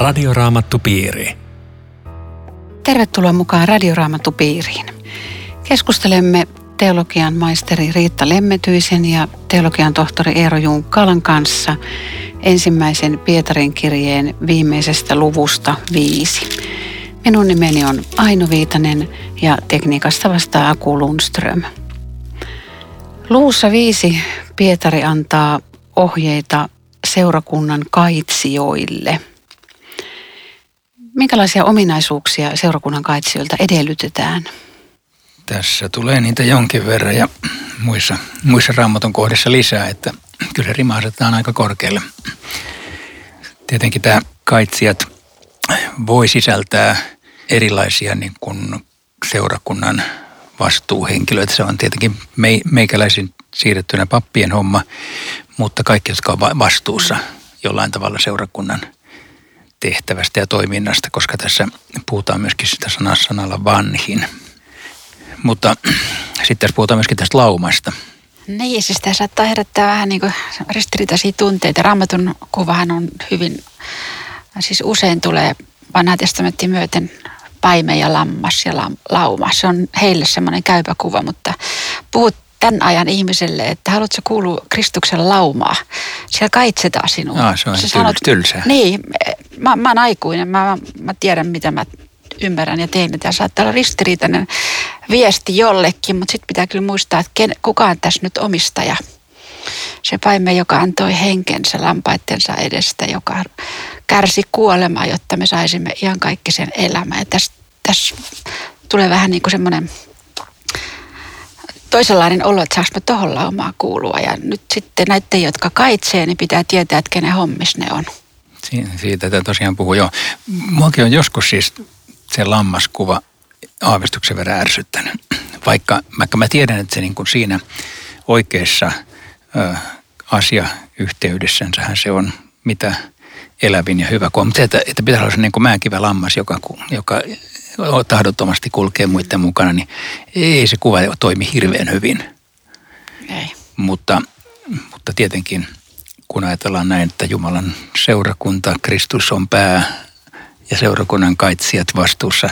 Radioraamattupiiri. Tervetuloa mukaan Radioraamattupiiriin. Keskustelemme teologian maisteri Riitta Lemmetyisen ja teologian tohtori Eero Junkkalan kanssa ensimmäisen Pietarin kirjeen viimeisestä luvusta viisi. Minun nimeni on Aino Viitanen ja tekniikasta vastaa Aku Lundström. Luvussa viisi Pietari antaa ohjeita seurakunnan kaitsijoille. Minkälaisia ominaisuuksia seurakunnan kaitsijoilta edellytetään? Tässä tulee niitä jonkin verran ja muissa, muissa raamatun kohdissa lisää, että kyllä rima asetetaan aika korkealle. Tietenkin tämä kaitsijat voi sisältää erilaisia niin kuin seurakunnan vastuuhenkilöitä. Se on tietenkin meikäläisin siirrettynä pappien homma, mutta kaikki, jotka ovat vastuussa jollain tavalla seurakunnan tehtävästä ja toiminnasta, koska tässä puhutaan myöskin sitä sanaa sanalla vanhin. Mutta sitten tässä puhutaan myöskin tästä laumasta. Niin, siis tämä saattaa herättää vähän niin kuin ristiriitaisia tunteita. Raamatun kuvahan on hyvin, siis usein tulee vanha testamentti myöten paime ja lammas ja lauma. Se on heille semmoinen käypä kuva, mutta puhut tämän ajan ihmiselle, että haluatko kuulua Kristuksen laumaa. Siellä kaitsetaan sinua. No, se on Sä sanot, tylsää. Niin, mä, mä oon aikuinen, mä, mä tiedän mitä mä ymmärrän ja teen. Tämä saattaa olla ristiriitainen viesti jollekin, mutta sitten pitää kyllä muistaa, että ken, kuka on tässä nyt omistaja. Se paimen, joka antoi henkensä lampaittensa edestä, joka kärsi kuolemaa, jotta me saisimme ihan kaikki sen elämän. Ja tässä, tässä tulee vähän niin kuin semmoinen toisenlainen olo, että saanko mä tohon laumaan kuulua. Ja nyt sitten näiden, jotka kaitsee, niin pitää tietää, että kenen hommis ne on. Siitä tämä tosiaan puhuu, joo. Muakin on joskus siis se lammaskuva aavistuksen verran ärsyttänyt. Vaikka, vaikka mä tiedän, että se niin kuin siinä oikeassa ö, asiayhteydessänsä se on mitä elävin ja hyvä kuva. Mutta että, että pitää olla se niin kuin mäkivä lammas, joka, joka tahdottomasti kulkee muiden mukana, niin ei se kuva toimi hirveän hyvin. Ei. Mutta, mutta tietenkin kun ajatellaan näin, että Jumalan seurakunta, Kristus on pää ja seurakunnan kaitsijat vastuussa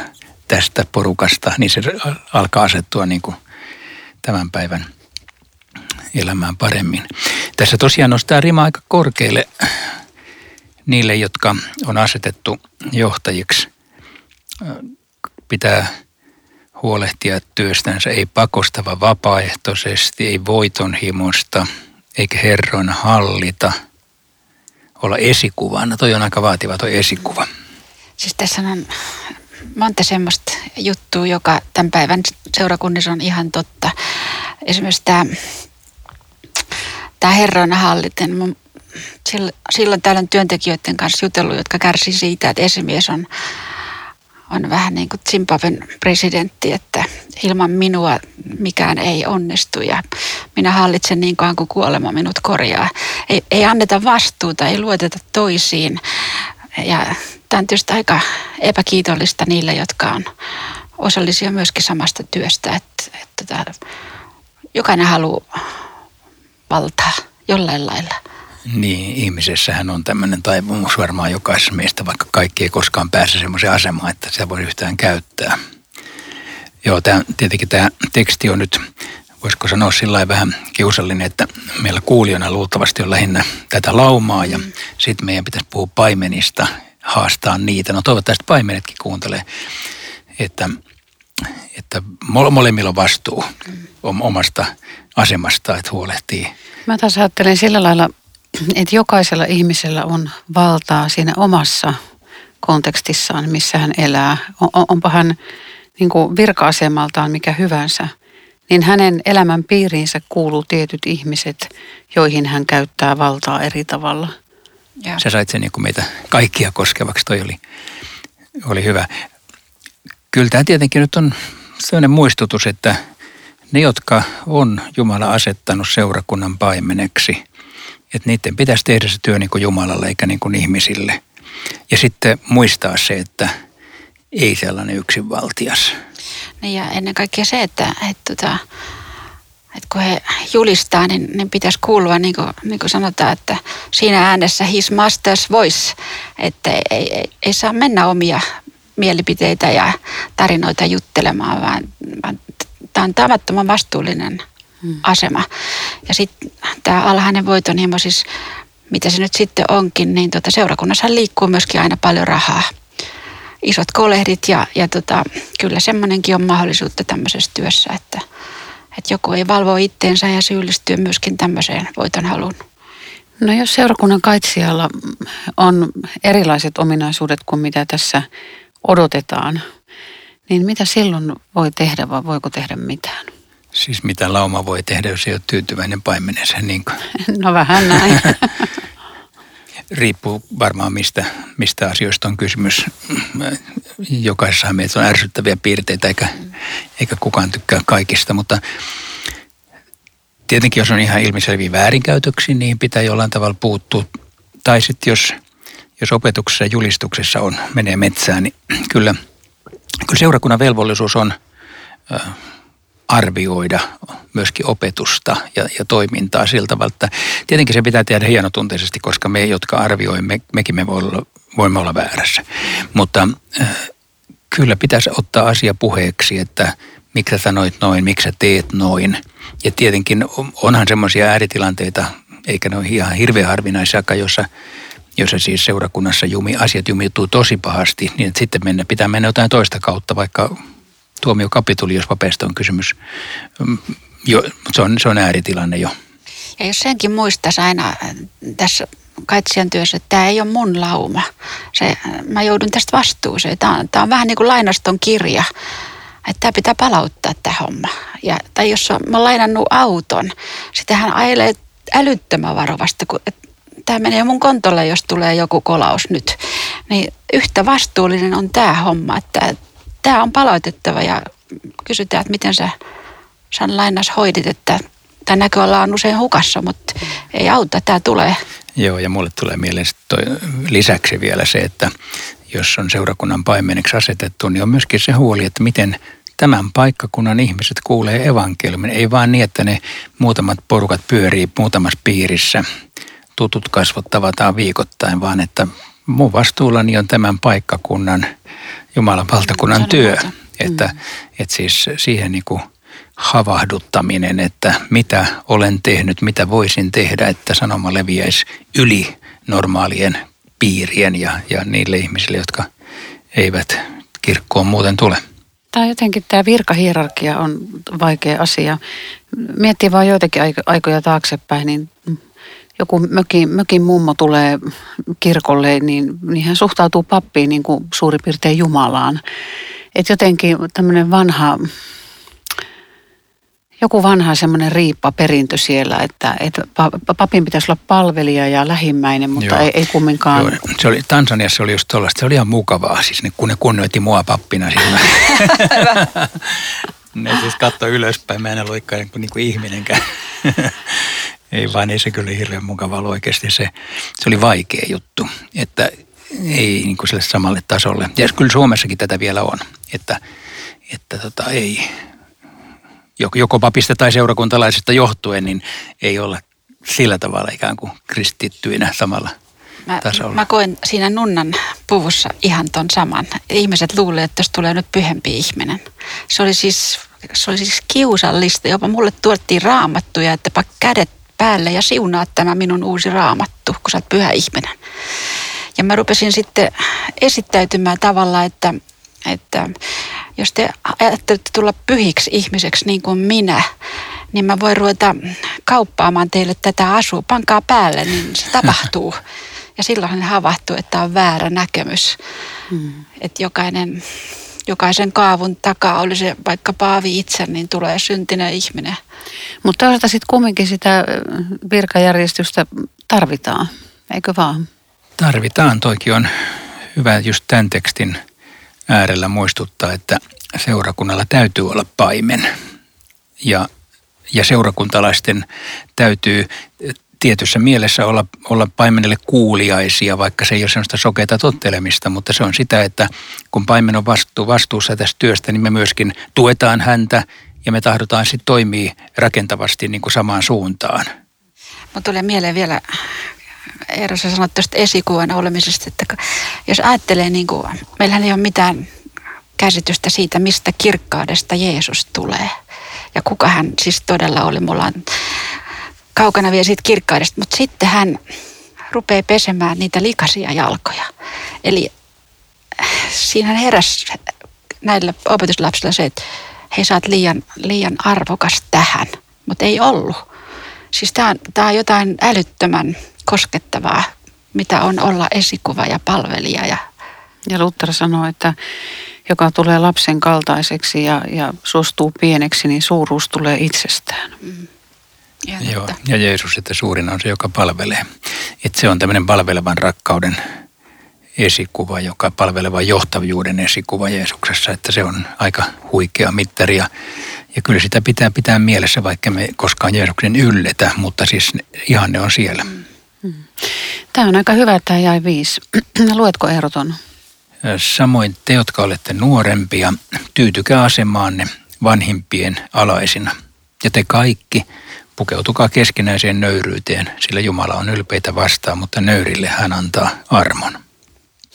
tästä porukasta, niin se alkaa asettua niin kuin tämän päivän elämään paremmin. Tässä tosiaan nostaa rima aika korkealle niille, jotka on asetettu johtajiksi pitää huolehtia työstänsä ei pakostava vapaaehtoisesti, ei voitonhimosta, eikä herroina hallita. Olla esikuvana. Toi on aika vaativa toi esikuva. Siis tässä on monta semmoista juttua, joka tämän päivän seurakunnissa on ihan totta. Esimerkiksi tämä, tämä herroina halliten. Silloin täällä on työntekijöiden kanssa jutellut, jotka kärsii siitä, että esimies on on vähän niin kuin Zimbabwen presidentti, että ilman minua mikään ei onnistu ja minä hallitsen niin kauan kuin kuolema minut korjaa. Ei, ei anneta vastuuta, ei luoteta toisiin ja tämä on tietysti aika epäkiitollista niille, jotka on osallisia myöskin samasta työstä, että, että jokainen haluaa valtaa jollain lailla. Niin, ihmisessähän on tämmöinen taipumus varmaan jokaisessa meistä, vaikka kaikki ei koskaan pääse semmoiseen asemaan, että sitä voi yhtään käyttää. Joo, tämä, tietenkin tämä teksti on nyt, voisiko sanoa sillä vähän kiusallinen, että meillä kuulijana luultavasti on lähinnä tätä laumaa ja mm. sitten meidän pitäisi puhua paimenista, haastaa niitä. No toivottavasti paimenetkin kuuntelee, että, että molemmilla on vastuu mm. omasta asemasta, että huolehtii. Mä taas ajattelen sillä lailla että jokaisella ihmisellä on valtaa siinä omassa kontekstissaan, missä hän elää. On, onpa hän niin kuin virka-asemaltaan mikä hyvänsä, niin hänen elämän piiriinsä kuuluu tietyt ihmiset, joihin hän käyttää valtaa eri tavalla. Ja. Sä sait sen niin kuin meitä kaikkia koskevaksi, toi oli, oli hyvä. Kyllä tämä tietenkin nyt on sellainen muistutus, että ne, jotka on Jumala asettanut seurakunnan paimeneksi – että niiden pitäisi tehdä se työ niin kuin Jumalalle eikä niin kuin ihmisille. Ja sitten muistaa se, että ei sellainen yksinvaltias. Niin ja ennen kaikkea se, että, että, että, tota, että kun he julistaa, niin, niin pitäisi kuulua, niin kuin, niin kuin sanotaan, että siinä äänessä his master's voice, että ei, ei, ei saa mennä omia mielipiteitä ja tarinoita juttelemaan, vaan, vaan tämä on tavattoman vastuullinen hmm. asema. Ja sitten tämä alhainen voitonhimo, siis mitä se nyt sitten onkin, niin tota seurakunnassa liikkuu myöskin aina paljon rahaa. Isot kolehdit ja, ja tota, kyllä semmoinenkin on mahdollisuutta tämmöisessä työssä, että, että joku ei valvo itteensä ja syyllistyy myöskin tämmöiseen voitonhaluun. No jos seurakunnan kaitsijalla on erilaiset ominaisuudet kuin mitä tässä odotetaan, niin mitä silloin voi tehdä vai voiko tehdä mitään? Siis mitä lauma voi tehdä, jos ei ole tyytyväinen paimenensa? Niin kuin. No vähän näin. Riippuu varmaan mistä, mistä asioista on kysymys. Jokaisessa meitä on ärsyttäviä piirteitä eikä, eikä kukaan tykkää kaikista, mutta tietenkin jos on ihan ilmiselviä väärinkäytöksiä, niin pitää jollain tavalla puuttua. Tai sitten jos, jos opetuksessa ja julistuksessa on, menee metsään, niin kyllä, kyllä seurakunnan velvollisuus on arvioida myöskin opetusta ja, ja toimintaa siltä tavalla, että tietenkin se pitää tehdä hienotunteisesti, koska me, jotka arvioimme, mekin me voi olla, voimme olla väärässä. Mutta äh, kyllä pitäisi ottaa asia puheeksi, että miksi sä sanoit noin, miksi sä teet noin. Ja tietenkin onhan semmoisia ääritilanteita, eikä ne ole ihan hirveän harvinaisiakaan, jossa jossa siis seurakunnassa jumi, asiat jumittuu tosi pahasti, niin sitten mennä, pitää mennä jotain toista kautta, vaikka tuomiokapituli, jos papeista on kysymys. Mm, jo, se, on, se on ääritilanne jo. Ja jos senkin muistaisi aina tässä kaitsijan työssä, että tämä ei ole mun lauma. Se, mä joudun tästä vastuuseen. Tämä on, tämä on vähän niin kuin lainaston kirja. Että tämä pitää palauttaa tämä homma. Ja, tai jos on, mä oon lainannut auton, sitten hän ajelee älyttömän varovasti, kun tämä menee mun kontolle, jos tulee joku kolaus nyt. Niin yhtä vastuullinen on tämä homma, että tämä on palautettava ja kysytään, että miten sä sen lainas hoidit, että tämä näköala on usein hukassa, mutta ei auta, tämä tulee. Joo, ja mulle tulee mieleen toi lisäksi vielä se, että jos on seurakunnan paimeneksi asetettu, niin on myöskin se huoli, että miten tämän paikkakunnan ihmiset kuulee evankeliumin. Ei vaan niin, että ne muutamat porukat pyörii muutamassa piirissä, tutut kasvot tavataan viikoittain, vaan että mun vastuullani on tämän paikkakunnan Jumalan valtakunnan työ. Että, mm. että siis siihen niin kuin havahduttaminen, että mitä olen tehnyt, mitä voisin tehdä, että sanoma leviäisi yli normaalien piirien ja, ja niille ihmisille, jotka eivät kirkkoon muuten tule. Tämä jotenkin tämä virkahierarkia on vaikea asia. Miettii vaan joitakin aikoja taaksepäin, niin joku mökin, mökin mummo tulee kirkolle, niin, niin hän suhtautuu pappiin niin kuin suurin piirtein Jumalaan. Että jotenkin tämmöinen vanha, joku vanha semmoinen riippa perintö siellä, että, että papin pitäisi olla palvelija ja lähimmäinen, mutta ei, ei kumminkaan. Joo, se oli, Tansaniassa oli just tuollaista, se oli ihan mukavaa, siis ne, kun ne kunnioitti mua pappina. Siis mä, ne siis katsoi ylöspäin, mä en ollut niin kuin, niin kuin ihminenkään. Ei vaan, ei se kyllä hirveän mukava ollut oikeasti. Se, se oli vaikea juttu, että ei niin kuin sille samalle tasolle. Ja kyllä Suomessakin tätä vielä on, että, että tota, ei, joko papista tai seurakuntalaisista johtuen, niin ei olla sillä tavalla ikään kuin kristittyinä samalla Mä, tasolla. mä koen siinä nunnan puvussa ihan ton saman. Ihmiset luulee, että jos tulee nyt pyhempi ihminen. Se oli siis, se oli siis kiusallista. Jopa mulle tuottiin raamattuja, että kädet päälle ja siunaa tämä minun uusi raamattu, kun sä oot pyhä ihminen. Ja mä rupesin sitten esittäytymään tavalla, että, että jos te ajattelette tulla pyhiksi ihmiseksi niin kuin minä, niin mä voin ruveta kauppaamaan teille tätä asua. Pankaa päälle, niin se tapahtuu. Ja silloin hän havahtuu, että on väärä näkemys. Hmm. Että jokainen, jokaisen kaavun takaa, oli se vaikka Paavi itse, niin tulee syntinen ihminen. Mutta toisaalta sitten kumminkin sitä virkajärjestystä tarvitaan, eikö vaan? Tarvitaan. Toikin on hyvä just tämän tekstin äärellä muistuttaa, että seurakunnalla täytyy olla paimen. Ja, ja seurakuntalaisten täytyy tietyssä mielessä olla, olla paimenelle kuuliaisia, vaikka se ei ole sellaista sokeita tottelemista, mutta se on sitä, että kun paimen on vastuu, vastuussa tästä työstä, niin me myöskin tuetaan häntä ja me tahdotaan sitten toimia rakentavasti niin kuin samaan suuntaan. Mutta tulee mieleen vielä, Eero, sä sanoit tuosta esikuvan olemisesta, että jos ajattelee, niin kuin, meillähän ei ole mitään käsitystä siitä, mistä kirkkaudesta Jeesus tulee. Ja kuka hän siis todella oli. Mulla on kaukana vielä siitä kirkkaudesta, mutta sitten hän rupeaa pesemään niitä likaisia jalkoja. Eli siinä heräs näillä opetuslapsilla se, että he saat liian, liian arvokas tähän, mutta ei ollut. Siis tämä on, tää on jotain älyttömän koskettavaa, mitä on olla esikuva ja palvelija. Ja, ja Luther sanoo, että joka tulee lapsen kaltaiseksi ja, ja suostuu pieneksi, niin suuruus tulee itsestään. Mm. Joo, ja Jeesus, että suurin on se, joka palvelee. Että se on tämmöinen palvelevan rakkauden esikuva, joka palveleva johtavuuden esikuva Jeesuksessa, että se on aika huikea mittari ja, ja kyllä sitä pitää pitää mielessä, vaikka me koskaan Jeesuksen ylletä, mutta siis ihanne on siellä. Mm. Tämä on aika hyvä, että tämä jäi viisi. Luetko ehdoton? Samoin te, jotka olette nuorempia, tyytykää asemaanne vanhimpien alaisina. Ja te kaikki, pukeutukaa keskinäiseen nöyryyteen, sillä Jumala on ylpeitä vastaan, mutta nöyrille hän antaa armon.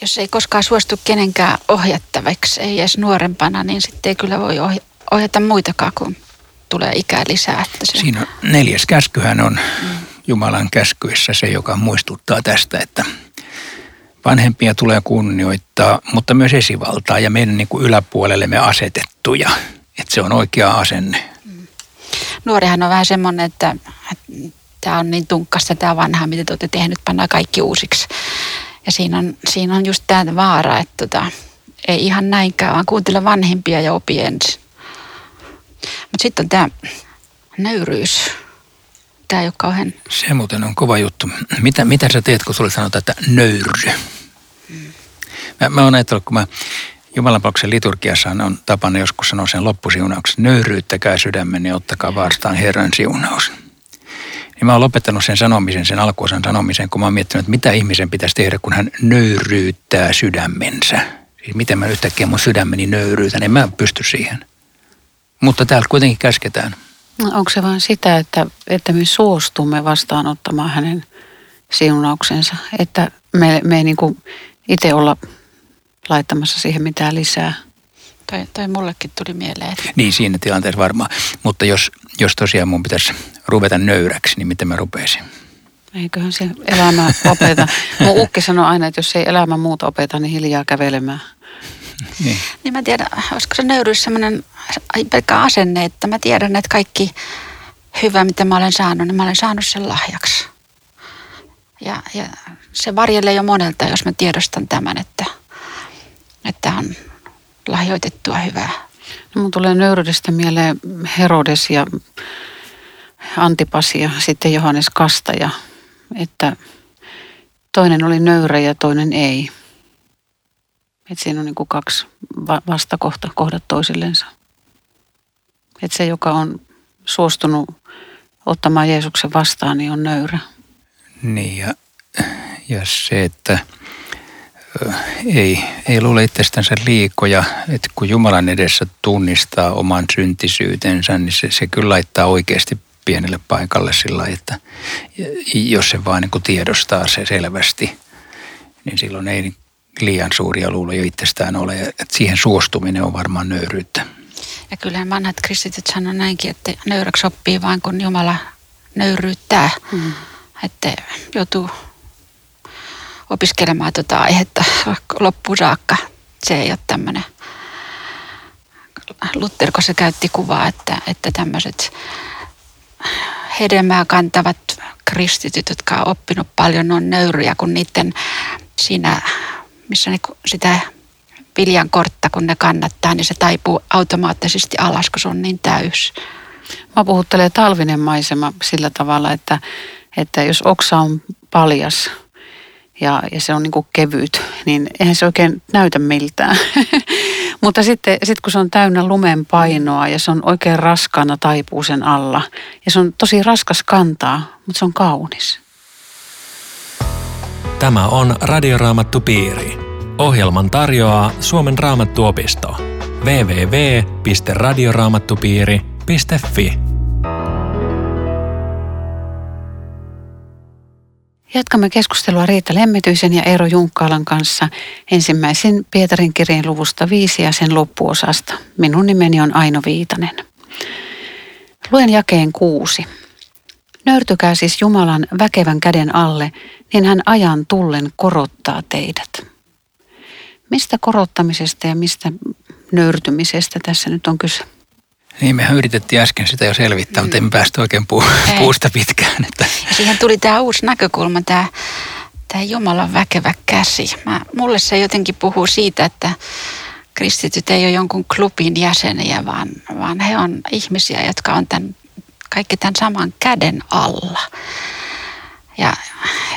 Jos ei koskaan suostu kenenkään ohjattavaksi, ei edes nuorempana, niin sitten ei kyllä voi ohjata muitakaan, kun tulee ikää lisää. Että se... Siinä on neljäs käskyhän on mm. Jumalan käskyissä se, joka muistuttaa tästä, että vanhempia tulee kunnioittaa, mutta myös esivaltaa ja meidän niin kuin yläpuolelle asetettuja. Että se on oikea asenne. Nuorihan on vähän semmoinen, että, että tämä on niin tunkkasta tämä vanha, mitä te olette tehnyt, pannaan kaikki uusiksi. Ja siinä on, siinä on just tämä vaara, että tota, ei ihan näinkään, vaan kuuntele vanhempia ja opi ensin. Mutta sitten on tämä nöyryys. Tämä ei ole kauhean... Se muuten on kova juttu. Mitä, mitä sä teet, kun sulle sanotaan, että nöyry? Mm. Mä, mä oon ajatellut, kun mä Jumalanpalveluksen liturgiassa on tapana joskus sanoa sen loppusiunauksen, nöyryyttäkää sydämenne ja ottakaa vastaan Herran siunaus. Niin mä oon lopettanut sen sanomisen, sen alkuosan sanomisen, kun mä oon miettinyt, että mitä ihmisen pitäisi tehdä, kun hän nöyryyttää sydämensä. Siis miten mä yhtäkkiä mun sydämeni nöyryytän, en mä pysty siihen. Mutta täällä kuitenkin käsketään. No, onko se vain sitä, että, että me suostumme vastaanottamaan hänen siunauksensa, että me, me ei niin itse olla laittamassa siihen mitään lisää? Tai, tai mullekin tuli mieleen. Että... Niin, siinä tilanteessa varmaan. Mutta jos, jos tosiaan mun pitäisi ruveta nöyräksi, niin miten mä rupeisin? Eiköhän se elämä opeta. Mun ukki sanoi aina, että jos ei elämä muuta opeta, niin hiljaa kävelemään. Niin. niin mä tiedän, olisiko se nöyryys semmoinen pelkkä asenne, että mä tiedän, että kaikki hyvä, mitä mä olen saanut, niin mä olen saanut sen lahjaksi. Ja, ja se varjelee jo monelta, jos mä tiedostan tämän, että, että on lahjoitettua hyvää. No, mun tulee nöyryydestä mieleen Herodes ja Antipas ja sitten Johannes Kastaja, että toinen oli nöyrä ja toinen ei. Et siinä on niin kuin kaksi vastakohta kohdat toisillensa. Et se, joka on suostunut ottamaan Jeesuksen vastaan, niin on nöyrä. Niin ja, ja se, että ei, ei luule itsestänsä liikoja, että kun Jumalan edessä tunnistaa oman syntisyytensä, niin se, se kyllä laittaa oikeasti pienelle paikalle sillä että jos se vain niin tiedostaa se selvästi, niin silloin ei liian suuria luuloja itsestään ole. Että siihen suostuminen on varmaan nöyryyttä. Ja kyllähän vanhat kristityt sanoo näinkin, että nöyräksi oppii vain kun Jumala nöyryyttää. Mm. Että joutuu opiskelemaan tuota aihetta loppuun saakka. Se ei ole tämmöinen. Lutterko se käytti kuvaa, että, että tämmöiset hedelmää kantavat kristityt, jotka on oppinut paljon, on nöyryjä, kun niiden siinä, missä ne sitä viljan kortta, kun ne kannattaa, niin se taipuu automaattisesti alas, kun se on niin täys. Mä puhuttelen talvinen maisema sillä tavalla, että, että jos oksa on paljas ja, ja se on niin kuin kevyt, niin eihän se oikein näytä miltään. Mutta sitten sit kun se on täynnä lumen painoa ja se on oikein raskaana taipuu sen alla ja se on tosi raskas kantaa, mutta se on kaunis. Tämä on Radioraamattu Piiri. Ohjelman tarjoaa Suomen raamattuopisto. www.radioraamattupiiri.fi Jatkamme keskustelua Riitta Lemmetyisen ja Eero Junkkaalan kanssa ensimmäisen Pietarin kirjeen luvusta viisi ja sen loppuosasta. Minun nimeni on Aino Viitanen. Luen jakeen kuusi. Nöyrtykää siis Jumalan väkevän käden alle, niin hän ajan tullen korottaa teidät. Mistä korottamisesta ja mistä nöyrtymisestä tässä nyt on kyse? Niin, mehän yritettiin äsken sitä jo selvittää, mm. mutta emme päästy oikein puu, puusta pitkään. Että. Siihen tuli tämä uusi näkökulma, tämä, tämä Jumalan väkevä käsi. Mä, mulle se jotenkin puhuu siitä, että kristityt ei ole jonkun klubin jäseniä, vaan, vaan he on ihmisiä, jotka on tämän, kaikki tämän saman käden alla. Ja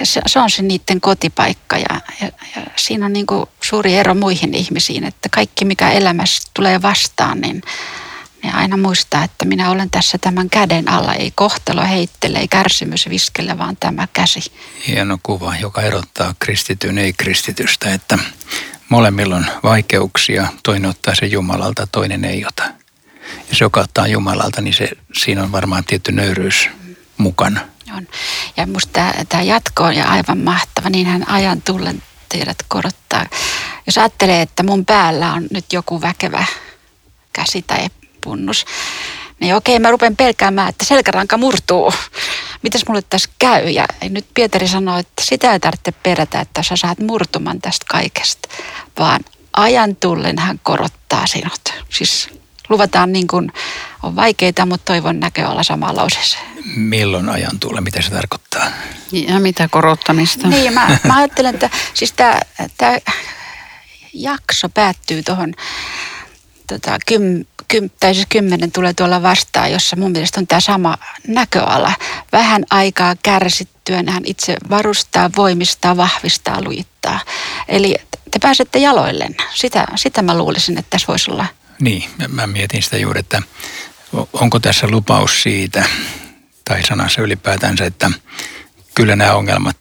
se, se on se niiden kotipaikka ja, ja, ja siinä on niin suuri ero muihin ihmisiin, että kaikki mikä elämässä tulee vastaan, niin niin aina muistaa, että minä olen tässä tämän käden alla. Ei kohtelo heittele, ei kärsimys viskele, vaan tämä käsi. Hieno kuva, joka erottaa kristityn ei-kristitystä, että molemmilla on vaikeuksia. Toinen ottaa se Jumalalta, toinen ei ota. Ja se, joka ottaa Jumalalta, niin se, siinä on varmaan tietty nöyryys mukana. On. Ja minusta tämä, jatko on ja aivan mahtava. Niin hän ajan tullen tiedät korottaa. Jos ajattelee, että mun päällä on nyt joku väkevä käsi tai punnus. Niin okei, mä rupen pelkäämään, että selkäranka murtuu. Mitäs mulle tässä käy? Ja nyt Pietari sanoi, että sitä ei tarvitse perätä, että sä saat murtuman tästä kaikesta. Vaan ajan tullen hän korottaa sinut. Siis luvataan niin kuin, on vaikeita, mutta toivon näköala samalla osassa. Milloin ajan tulle? Mitä se tarkoittaa? Ja mitä korottamista? Niin, mä, mä ajattelen, että siis tämä jakso päättyy tuohon tota, kym, kym, tai siis kymmenen tulee tuolla vastaan, jossa mun mielestä on tämä sama näköala. Vähän aikaa kärsittyä, hän itse varustaa, voimistaa, vahvistaa, lujittaa. Eli te pääsette jaloilleen. Sitä, sitä mä luulisin, että tässä voisi olla. Niin, mä mietin sitä juuri, että onko tässä lupaus siitä, tai sanassa ylipäätänsä, että kyllä nämä ongelmat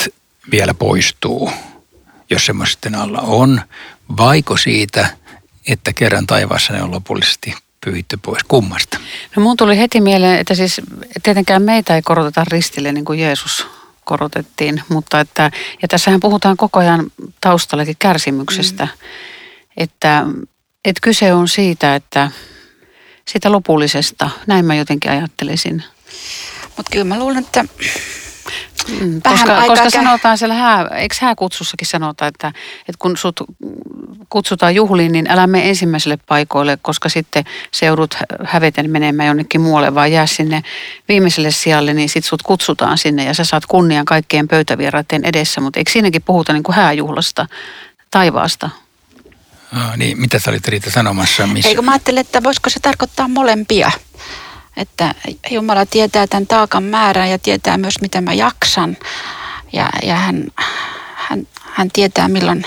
vielä poistuu, jos semmoisten alla on, vaiko siitä – että kerran taivaassa ne on lopullisesti pyyhitty pois kummasta. No mun tuli heti mieleen, että siis tietenkään meitä ei koroteta ristille niin kuin Jeesus korotettiin, mutta että, ja tässähän puhutaan koko ajan taustallakin kärsimyksestä, mm. että, että kyse on siitä, että siitä lopullisesta, näin mä jotenkin ajattelisin. Mutta kyllä mä luulen, että Mm, koska, koska sanotaan siellä hää, eikö hääkutsussakin sanota, että, että kun sut kutsutaan juhliin, niin älä mene ensimmäiselle paikoille, koska sitten se joudut häveten menemään jonnekin muualle, vaan jää sinne viimeiselle sijalle, niin sitten sut kutsutaan sinne ja sä saat kunnian kaikkien pöytävieraiden edessä, mutta eikö siinäkin puhuta niin kuin hääjuhlasta, taivaasta? Oh, niin, mitä sä olit Riita sanomassa? Missä? Eikö mä ajattelin, että voisiko se tarkoittaa molempia? Että Jumala tietää tämän taakan määrän ja tietää myös, mitä mä jaksan. Ja, ja hän, hän, hän tietää, milloin,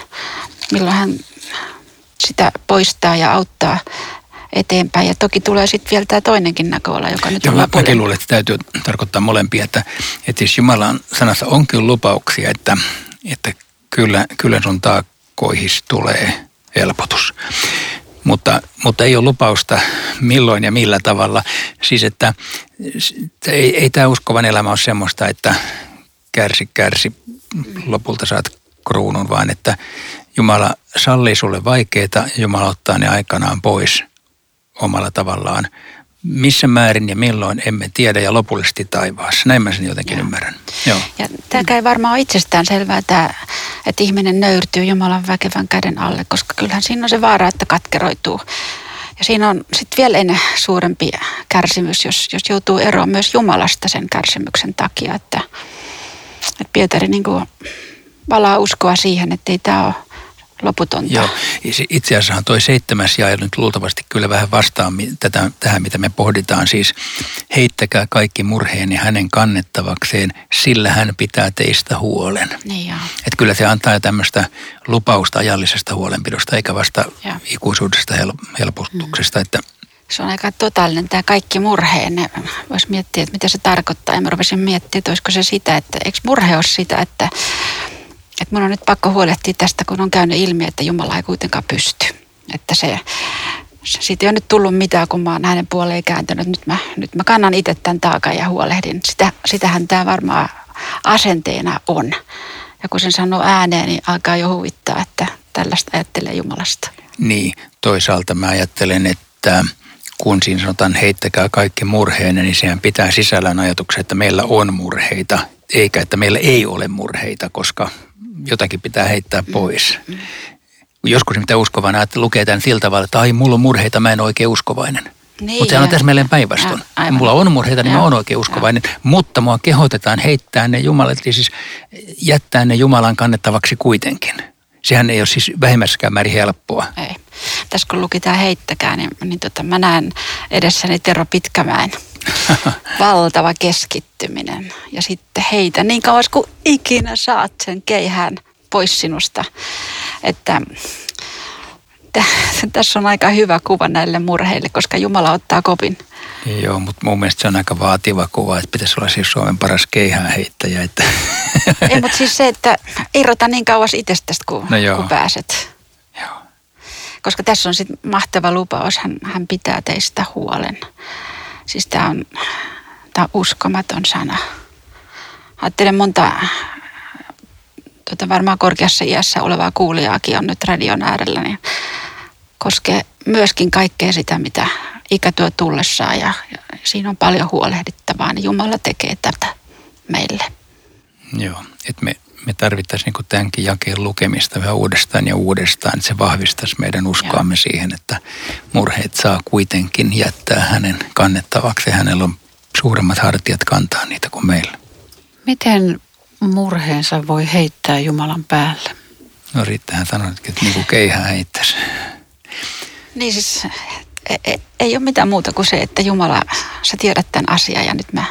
milloin hän sitä poistaa ja auttaa eteenpäin. Ja toki tulee sitten vielä tämä toinenkin näköala, joka nyt Joo, on Mäkin luulen, että täytyy tarkoittaa molempia, että, että siis Jumalan sanassa on kyllä lupauksia, että, että kyllä, kyllä sun taakkoihis tulee helpotus mutta, mutta ei ole lupausta milloin ja millä tavalla. Siis että ei, ei tämä uskovan elämä ole semmoista, että kärsi, kärsi, lopulta saat kruunun, vaan että Jumala sallii sulle vaikeita, Jumala ottaa ne aikanaan pois omalla tavallaan missä määrin ja milloin emme tiedä ja lopullisesti taivaassa. Näin mä sen jotenkin Joo. ymmärrän. Joo. Ja tämä ei varmaan ole itsestään selvää, että, että ihminen nöyrtyy Jumalan väkevän käden alle, koska kyllähän siinä on se vaara, että katkeroituu. Ja siinä on sitten vielä ennen suurempi kärsimys, jos, jos joutuu eroon myös Jumalasta sen kärsimyksen takia. Että, että Pietari niin kuin valaa uskoa siihen, että ei tämä ole loputonta. Joo, itse asiassa toi seitsemäs jae nyt luultavasti kyllä vähän vastaan tätä, tähän, mitä me pohditaan. Siis heittäkää kaikki murheeni hänen kannettavakseen, sillä hän pitää teistä huolen. Niin Et kyllä se antaa tämmöistä lupausta ajallisesta huolenpidosta, eikä vasta ja. ikuisuudesta hel, helpotuksesta. Mm. Että se on aika totaalinen tämä kaikki murheenne. Voisi miettiä, että mitä se tarkoittaa. Ja mä rupesin miettimään, että olisiko se sitä, että eikö murhe ole sitä, että että mun on nyt pakko huolehtia tästä, kun on käynyt ilmi, että Jumala ei kuitenkaan pysty. Että se, siitä ei ole nyt tullut mitään, kun mä oon hänen puoleen kääntynyt. Nyt mä, nyt mä kannan itse tämän taakan ja huolehdin. Sitä, sitähän tämä varmaan asenteena on. Ja kun sen sanoo ääneen, niin alkaa jo huvittaa, että tällaista ajattelee Jumalasta. Niin, toisaalta mä ajattelen, että kun siinä sanotaan heittäkää kaikki murheenne, niin sehän pitää sisällään ajatuksen, että meillä on murheita, eikä että meillä ei ole murheita, koska jotakin pitää heittää pois. Joskus mitä uskovana, että lukee tämän sillä tavalla, että ai mulla on murheita, mä en ole oikein uskovainen. Niin, mutta sehän on ja- täsmälleen päinvastoin. ja. Mulla on murheita, niin mä Joo, oon oikein uskovainen. Mutta mua kehotetaan heittää ne Jumalat, siis jättää ne Jumalan kannettavaksi kuitenkin. Sehän ei ole siis vähimmässäkään määrin helppoa. Ei. Tässä kun luki tämä heittäkää, niin, niin tota, mä näen edessäni Tero Pitkämäen valtava keskittyminen. Ja sitten heitä niin kauas kuin ikinä saat sen keihään pois sinusta. Että tä- tässä on aika hyvä kuva näille murheille, koska Jumala ottaa kopin. Joo, mutta mun mielestä se on aika vaativa kuva, että pitäisi olla siis Suomen paras keihäänheittäjä. Että Ei, mutta siis se, että irrota niin kauas itsestäsi, kun, No joo. kun pääset. Joo. Koska tässä on sitten mahtava lupaus, hän, hän pitää teistä huolen. Siis tämä on, tää on uskomaton sana. Ajattelen monta tota varmaan korkeassa iässä olevaa kuulijaakin on nyt radion äärellä, niin koskee myöskin kaikkea sitä, mitä ikä tuo tullessaan ja, ja siinä on paljon huolehdittavaa, niin Jumala tekee tätä meille. Joo, että me, me tarvittaisiin niin tämänkin jakeen lukemista vähän uudestaan ja uudestaan, että se vahvistaisi meidän uskoamme siihen, että murheet saa kuitenkin jättää hänen kannettavaksi. Hänellä on suuremmat hartiat kantaa niitä kuin meillä. Miten murheensa voi heittää Jumalan päälle? No riittähän sanoitkin, että niin kuin keihää heittäisi. Niin siis ei, ei, ei ole mitään muuta kuin se, että Jumala, sä tiedät tämän asian ja nyt mä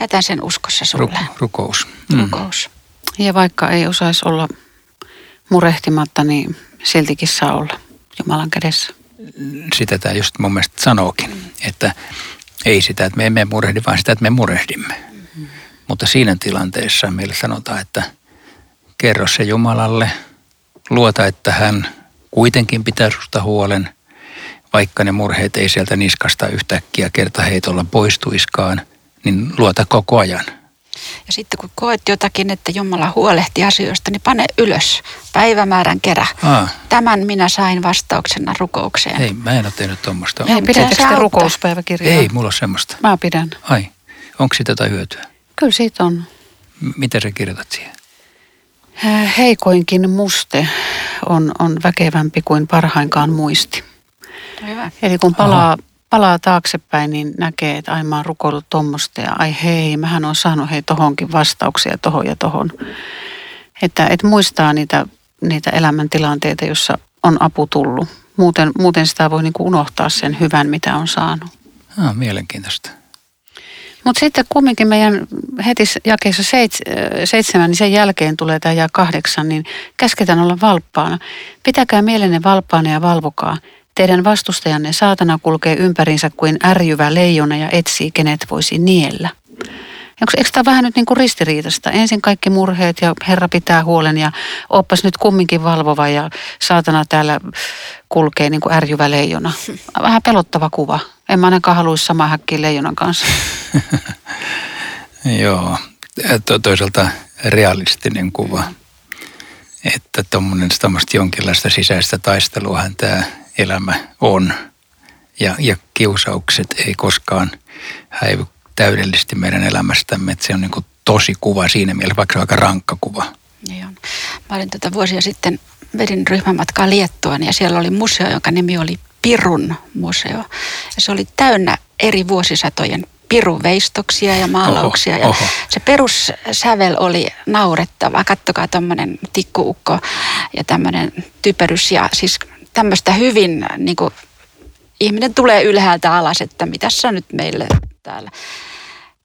jätän sen uskossa sulle. Ru- rukous. Mm. Rukous. Ja vaikka ei osaisi olla murehtimatta, niin siltikin saa olla Jumalan kädessä. Sitä tämä just mun mielestä sanookin, että ei sitä, että me emme murehdi, vaan sitä, että me murehdimme. Mutta siinä tilanteessa meille sanotaan, että kerro se Jumalalle, luota, että hän kuitenkin pitää susta huolen, vaikka ne murheet ei sieltä niskasta yhtäkkiä kertaheitolla poistuiskaan, niin luota koko ajan. Ja sitten kun koet jotakin, että Jumala huolehti asioista, niin pane ylös päivämäärän kerä. Aa, Tämän minä sain vastauksena rukoukseen. ei, mä en ole tehnyt tuommoista. Ei, pidättekö se te rukouspäiväkirjaa? Ei, mulla ole semmoista. Mä pidän. Ai, onko siitä jotain hyötyä? Kyllä siitä on. M- Mitä sä kirjoitat siihen? Äh, Heikoinkin muste on, on väkevämpi kuin parhainkaan muisti. Hyvä. Eli kun palaa, palaa taaksepäin, niin näkee, että ai mä oon rukoillut tuommoista ja ai hei, mähän on saanut hei tohonkin vastauksia tohon ja tohon. Että et muistaa niitä, niitä elämäntilanteita, jossa on apu tullut. Muuten, muuten sitä voi niinku unohtaa sen hyvän, mitä on saanut. Ah, mielenkiintoista. Mutta sitten kumminkin meidän heti jakeessa seits, seitsemän, niin sen jälkeen tulee tämä ja kahdeksan, niin käsketään olla valppaana. Pitäkää mielenne valppaana ja valvokaa. Teidän vastustajanne saatana kulkee ympärinsä kuin ärjyvä leijona ja etsii, kenet voisi niellä. Eikö tämä vähän nyt niin kuin ristiriitasta? Ensin kaikki murheet ja Herra pitää huolen ja oppas nyt kumminkin valvova ja saatana täällä kulkee niin kuin ärjyvä leijona. Vähän pelottava kuva. En mä ainakaan haluaisi samaa häkkiä leijonan kanssa. Joo, to, toisaalta realistinen kuva, että tuommoista jonkinlaista sisäistä taisteluahan tämä elämä on. Ja, ja kiusaukset ei koskaan häivy täydellisesti meidän elämästämme, että se on niin kuin tosi kuva siinä mielessä, vaikka se on aika rankka kuva. Niin on. Mä olin tota vuosia sitten, vedin ryhmämatkaa Liettuaan ja siellä oli museo, jonka nimi oli Pirun museo. Ja se oli täynnä eri vuosisatojen piruveistoksia ja maalauksia. Oho, ja oho. se perussävel oli naurettava. Kattokaa tuommoinen tikkuukko ja tämmöinen typerys ja siis tämmöistä hyvin niin kuin, ihminen tulee ylhäältä alas, että mitä sä nyt meille täällä.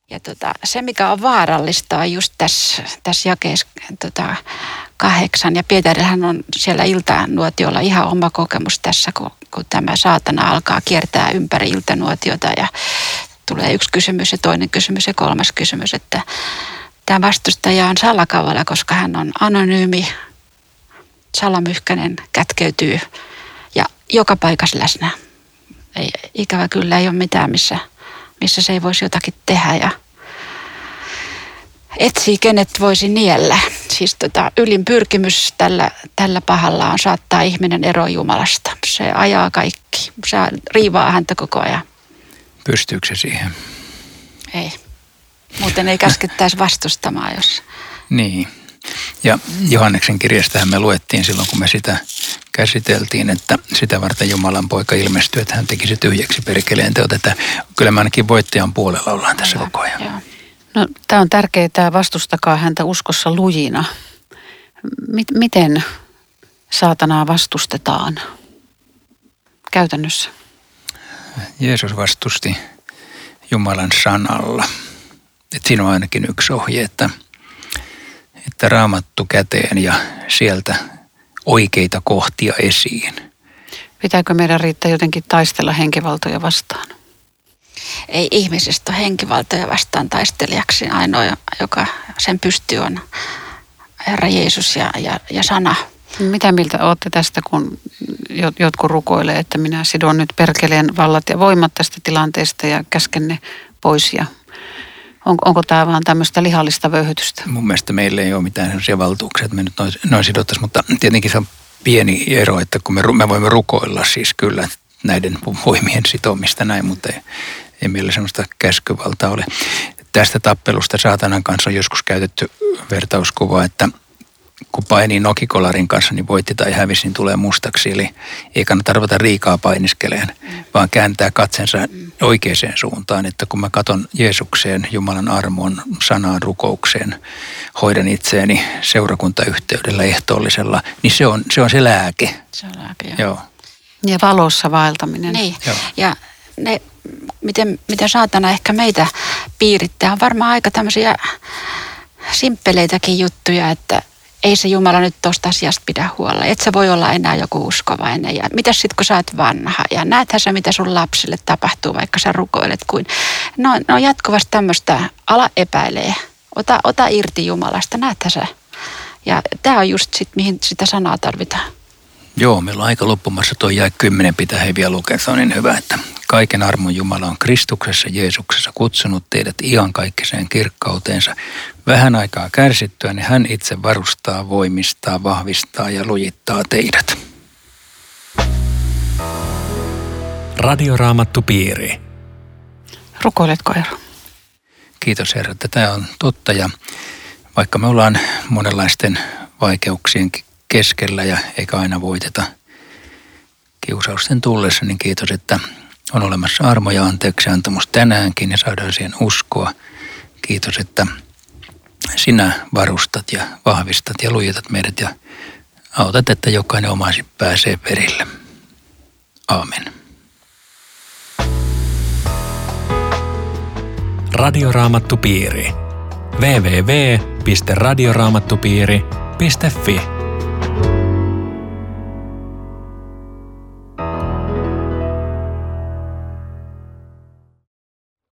Ja tota, se, mikä on vaarallista, on just tässä, tässä jakeessa tota, kahdeksan. Ja Pietarillähän on siellä iltanuotiolla ihan oma kokemus tässä, kun, kun tämä saatana alkaa kiertää ympäri iltanuotiota ja tulee yksi kysymys ja toinen kysymys ja kolmas kysymys, että tämä vastustaja on salakavalla, koska hän on anonyymi, salamyhkäinen, kätkeytyy ja joka paikassa läsnä. Ei, ikävä kyllä ei ole mitään, missä, missä se ei voisi jotakin tehdä ja etsii, kenet voisi niellä. Siis tota, ylin pyrkimys tällä, tällä pahalla on saattaa ihminen ero Jumalasta. Se ajaa kaikki. Se riivaa häntä koko ajan. Pystyykö se siihen? Ei. Muuten ei käskettäisi vastustamaan, jos... Niin. Ja Johanneksen kirjastahan me luettiin silloin, kun me sitä käsiteltiin, että sitä varten Jumalan poika ilmestyi, että hän tekisi tyhjäksi perkeleen teot. Että kyllä me ainakin voittajan puolella ollaan tässä koko ajan. Joo. No, tämä on tärkeää, tämä vastustakaa häntä uskossa lujina. M- miten saatanaa vastustetaan käytännössä? Jeesus vastusti Jumalan sanalla. Et siinä on ainakin yksi ohje, että, että raamattu käteen ja sieltä oikeita kohtia esiin. Pitääkö meidän riittää jotenkin taistella henkivaltoja vastaan? Ei ihmisestä henkivaltoja vastaan taistelijaksi. Ainoa, joka sen pystyy, on Herra Jeesus ja, ja, ja sana. Mitä miltä olette tästä, kun jotkut rukoilee, että minä sidon nyt perkeleen vallat ja voimat tästä tilanteesta ja käsken ne pois ja Onko, onko tämä vaan tämmöistä lihallista vöyhytystä? Mun mielestä meillä ei ole mitään sellaisia valtuuksia, että me nyt noin, noin sidottaisiin, mutta tietenkin se on pieni ero, että kun me, me voimme rukoilla siis kyllä näiden voimien sitomista näin, mutta ei, ei meillä sellaista käskyvaltaa ole. Tästä tappelusta saatanan kanssa on joskus käytetty vertauskuva, että kun painii nokikolarin kanssa, niin voitti tai hävisi, niin tulee mustaksi. Eli ei kannata ruveta riikaa painiskeleen, vaan kääntää katsensa oikeaan suuntaan. Että kun mä katson Jeesukseen, Jumalan armoon, sanaan, rukoukseen, hoidan itseäni seurakuntayhteydellä, ehtoollisella, niin se on se, on se lääke. Se on lääke, joo. joo. Ja valossa vaeltaminen. Niin, joo. ja ne, miten, miten saatana ehkä meitä piirittää, on varmaan aika tämmöisiä simppeleitäkin juttuja, että ei se Jumala nyt tuosta asiasta pidä huolta. Et sä voi olla enää joku uskovainen. Ja mitä sitten kun sä oot vanha? Ja näethän sä mitä sun lapsille tapahtuu, vaikka sä rukoilet kuin. No, no jatkuvasti tämmöistä ala epäilee. Ota, ota irti Jumalasta, näethän sä. Ja tämä on just sit, mihin sitä sanaa tarvitaan. Joo, meillä on aika loppumassa. Tuo jäi kymmenen pitää he vielä lukea. Se on niin hyvä, että kaiken armon Jumala on Kristuksessa Jeesuksessa kutsunut teidät iankaikkiseen kirkkauteensa. Vähän aikaa kärsittyä, niin hän itse varustaa, voimistaa, vahvistaa ja lujittaa teidät. Radioraamattu piiri. Rukoiletko Eero? Kiitos Herra, että tämä on totta ja vaikka me ollaan monenlaisten vaikeuksien keskellä ja eikä aina voiteta kiusausten tullessa, niin kiitos, että on olemassa armo ja anteeksi antamus tänäänkin ja saadaan siihen uskoa. Kiitos, että sinä varustat ja vahvistat ja lujitat meidät ja autat, että jokainen omaisi pääsee perille. Aamen. Radioraamattupiiri. www.radioraamattupiiri.fi